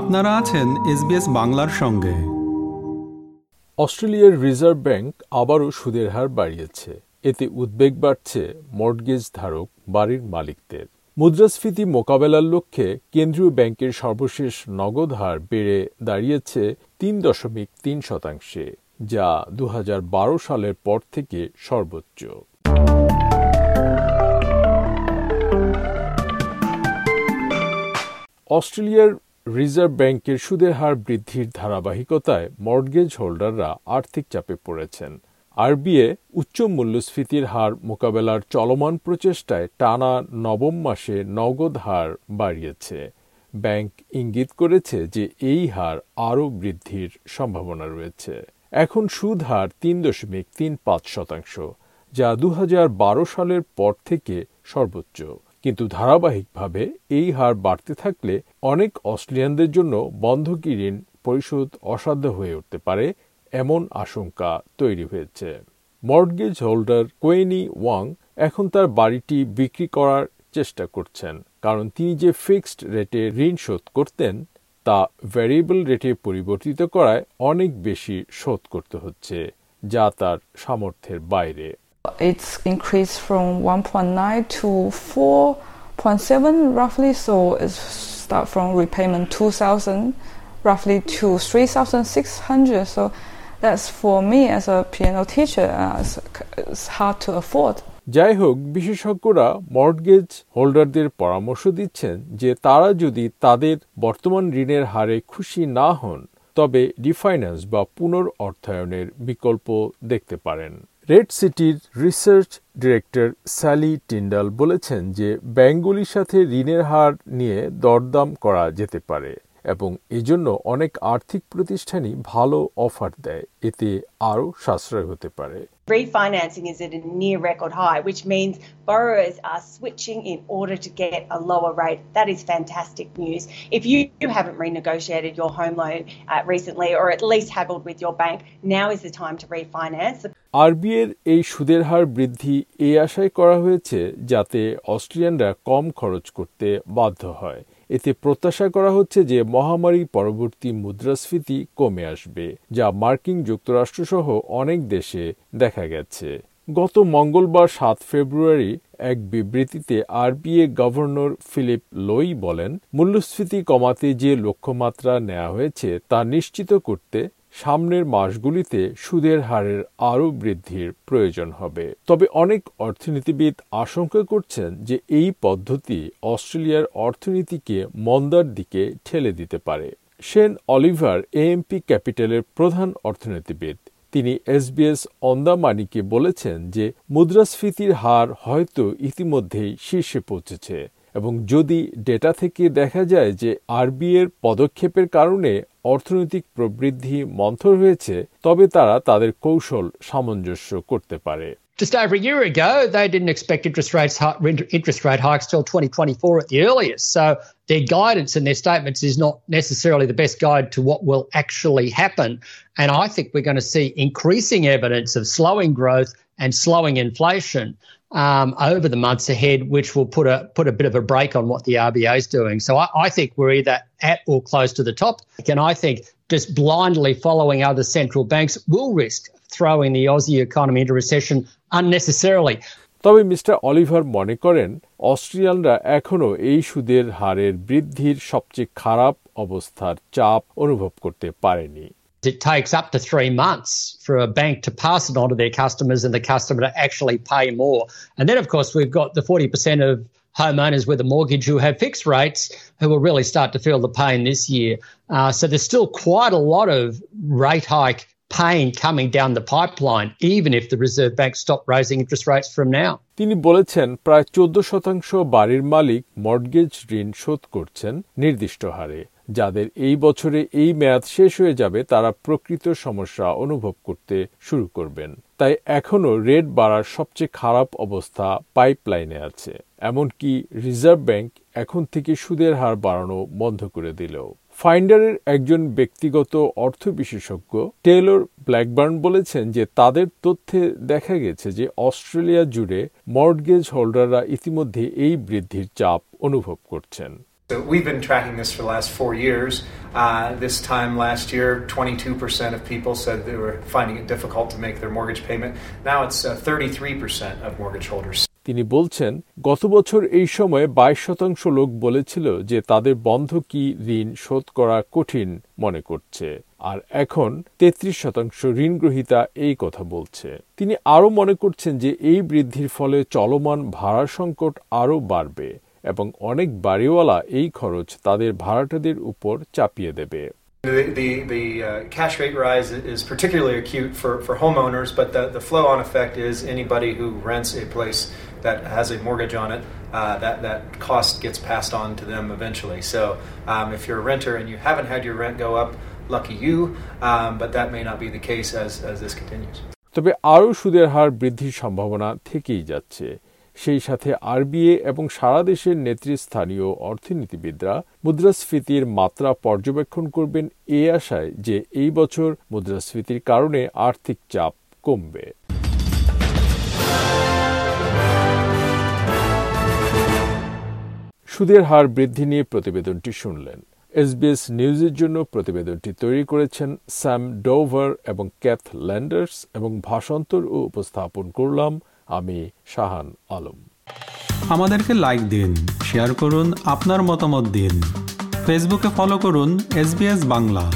আপনারা আছেন এসবিএস বাংলার সঙ্গে। অস্ট্রেলিয়ার রিজার্ভ ব্যাংক আবারও সুদের হার বাড়িয়েছে। এতে উদ্বেগ বাড়ছে মর্টগেজ ধারক বাড়ির মালিকদের। মুদ্রাস্ফীতি মোকাবেলার লক্ষ্যে কেন্দ্রীয় ব্যাংকের সর্বশেষ নগদ হার বেড়ে দাঁড়িয়েছে তিন দশমিক তিন শতাংশে, যা দু হাজার বারো সালের পর থেকে সর্বোচ্চ। অস্ট্রেলিয়ার রিজার্ভ ব্যাংকের সুদের হার বৃদ্ধির ধারাবাহিকতায় মর্টগেজ হোল্ডাররা আর্থিক চাপে পড়েছেন। আরবিএ উচ্চ মূল্যস্ফীতির হার মোকাবেলার চলমান প্রচেষ্টায় টানা নবম মাসে নগদ হার বাড়িয়েছে। ব্যাংক ইঙ্গিত করেছে যে এই হার আরও বৃদ্ধির সম্ভাবনা রয়েছে। এখন সুদ হার তিন দশমিক তিন পাঁচ শতাংশ, যা দু হাজার বারো সালের পর থেকে সর্বোচ্চ। কিন্তু ধারাবাহিকভাবে এই হার বাড়তে থাকলে অনেক অস্ট্রেলিয়ানদের জন্য বন্ধকি ঋণ পরিশোধ অসাধ্য হয়ে উঠতে পারে এমন আশঙ্কা তৈরি হয়েছে। মর্টগেজ হোল্ডার কোয়েনি ওয়াং এখন তার বাড়িটি বিক্রি করার চেষ্টা করছেন, কারণ তিনি যে ফিক্সড রেটে ঋণ শোধ করতেন, তা ভ্যারিয়েবল রেটে পরিবর্তিত করায় অনেক বেশি শোধ করতে হচ্ছে, যা তার সামর্থ্যের বাইরে। It's increased from 1.9 to 4.7 roughly. So it's start from repayment 2,000 roughly to 3,600. So that's for me as a piano teacher, uh, it's, it's hard to afford. যাই হোক বিশেষজ্ঞরা মর্টগেজ হোল্ডারদের পরামর্শ দিচ্ছেন যে তারা যদি তাদের বর্তমান ঋণের হারে খুশি না হন তবে রিফাইন্যান্স বা পুনর অর্থায়নের বিকল্প দেখতে পারেন রেড সিটির রিসার্চ ডিরেক্টর স্যালি টিন্ডাল বলেছেন যে ব্যাংকগুলির সাথে ঋণের হার নিয়ে দরদাম করা যেতে পারে এবং এজন্য অনেক আর্থিক প্রতিষ্ঠানই ভালো অফার দেয় এতে আরও সাশ্রয় হতে পারে Refinancing is at a near record high, which means borrowers are switching in order to get a lower rate. That is fantastic news. If you haven't renegotiated your home loan uh, recently or at least haggled with your bank, now is the time to refinance. আরবিএর এই সুদের হার বৃদ্ধি এই আশায় করা হয়েছে যাতে অস্ট্রিয়ানরা কম খরচ করতে বাধ্য হয়। এতে প্রত্যাশা করা হচ্ছে যে মহামারী পরবর্তী মুদ্রাস্ফীতি কমে আসবে, যা মার্কিন যুক্তরাষ্ট্রসহ অনেক দেশে দেখা গেছে। গত মঙ্গলবার সাত ফেব্রুয়ারি এক বিবৃতিতে আরবিএ গভর্নর ফিলিপ লোই বলেন, মূল্যস্ফীতি কমাতে যে লক্ষ্যমাত্রা নেওয়া হয়েছে তা নিশ্চিত করতে সামনের মাসগুলিতে সুদের হারের আরও বৃদ্ধির প্রয়োজন হবে। তবে অনেক অর্থনীতিবিদ আশঙ্কা করছেন যে এই পদ্ধতি অস্ট্রেলিয়ার অর্থনীতিকে মন্দার দিকে ঠেলে দিতে পারে। শেন অলিভার এএমপি ক্যাপিটালের প্রধান অর্থনীতিবিদ, তিনি এসবিএস অন্দামানিকে বলেছেন যে মুদ্রাস্ফীতির হার হয়তো ইতিমধ্যেই শীর্ষে পৌঁছেছে এবং যদি ডেটা থেকে দেখা যায় যে আরবিএর পদক্ষেপের কারণে অর্থনৈতিক প্রবৃদ্ধি মন্থর হয়েছে তবে তারা তাদের কৌশল সামঞ্জস্য করতে পারে Just over a year ago, they didn't expect interest rates interest rate hikes till 2024 at the earliest. So their guidance and their statements is not necessarily the best guide to what will actually happen. And I think we're going to see increasing evidence of slowing growth and slowing inflation um, over the months ahead, which will put a put a bit of a break on what the RBA is doing. So I, I think we're either at or close to the top, and I think just blindly following other central banks will risk throwing the Aussie economy into recession unnecessarily. তবে mister Oliver মনে করেন অস্ট্রিয়ানরা এখনও এই সুদের হারের বৃদ্ধির সবচেয়ে খারাপ অবস্থার চাপ অনুভব করতে পারেনি It takes up to three months for a bank to pass it on to their customers and the customer to actually pay more. And then, of course, we've got the 40% of homeowners with a mortgage who have fixed rates who will really start to feel the pain this year. Uh, so there's still quite a lot of rate hike pain coming down the pipeline, even if the Reserve Bank stopped raising interest rates from now. তিনি বলেছেন প্রায় চোদ্দ শতাংশ বাড়ির মালিক mortgage ঋণ শোধ করছেন নির্দিষ্ট হারে যাদের এই বছরে এই মেয়াদ শেষ হয়ে যাবে, তারা প্রকৃত সমস্যা অনুভব করতে শুরু করবেন। তাই এখনও রেট বাড়ার সবচেয়ে খারাপ অবস্থা পাইপলাইনে আছে। এমনকি রিজার্ভ ব্যাংক এখন থেকে সুদের হার বাড়ানো বন্ধ করে দিলেও। ফাইন্ডারের একজন ব্যক্তিগত অর্থ বিশেষজ্ঞ টেলর ব্ল্যাকবার্ন বলেছেন যে তাদের তথ্যে দেখা গেছে যে অস্ট্রেলিয়া জুড়ে মর্টগেজ হোল্ডাররা ইতিমধ্যে এই বৃদ্ধির চাপ অনুভব করছেন। So we've been tracking this for the last four years. Uh, this time last year, 22% of people said they were finding it difficult to make their mortgage payment. Now it's uh, 33% of mortgage holders. তিনি বলছেন গত বছর এই সময়ে বাইশ শতাংশ লোক বলেছিল যে তাদের বন্ধকি ঋণ শোধ করা কঠিন মনে করছে আর এখন তেত্রিশ শতাংশ ঋণ গ্রহীতা এই কথা বলছে তিনি আরও মনে করছেন যে এই বৃদ্ধির ফলে চলমান ভাড়া সংকট আরও বাড়বে এবং অনেক বাড়িওয়ালা এই খরচ তাদের ভাড়াটাদের উপর চাপিয়ে দেবে The, the, the uh, cash rate rise is particularly acute for, for homeowners, but the, the flow on effect is anybody who rents a place that has a mortgage on it, uh, that, that cost gets passed on to them eventually. So um, if you're a renter and you haven't had your rent go up, lucky you, um, but that may not be the case as, as this continues. তবে আরও সুদের হার বৃদ্ধির সম্ভাবনা থেকেই যাচ্ছে সেই সাথে RBA এবং সারা দেশের নেতৃস্থানীয় অর্থনীতিবিদরা মুদ্রাস্ফীতির মাত্রা পর্যবেক্ষণ করবেন এ আশায় যে এই বছর মুদ্রাস্ফীতির কারণে আর্থিক চাপ কমবে। সুদের হার বৃদ্ধি নিয়ে প্রতিবেদনটি শুনলেন। এসবিএস নিউজের জন্য প্রতিবেদনটি তৈরি করেছেন স্যাম ডোভার এবং ক্যাথ ল্যান্ডার্স এবং ভাষান্তর ও উপস্থাপন করলাম আমি শাহান আলম। আমাদেরকে লাইক দিন শেয়ার করুন, আপনার মতামত দিন। ফেসবুকে ফলো করুন এস বাংলা।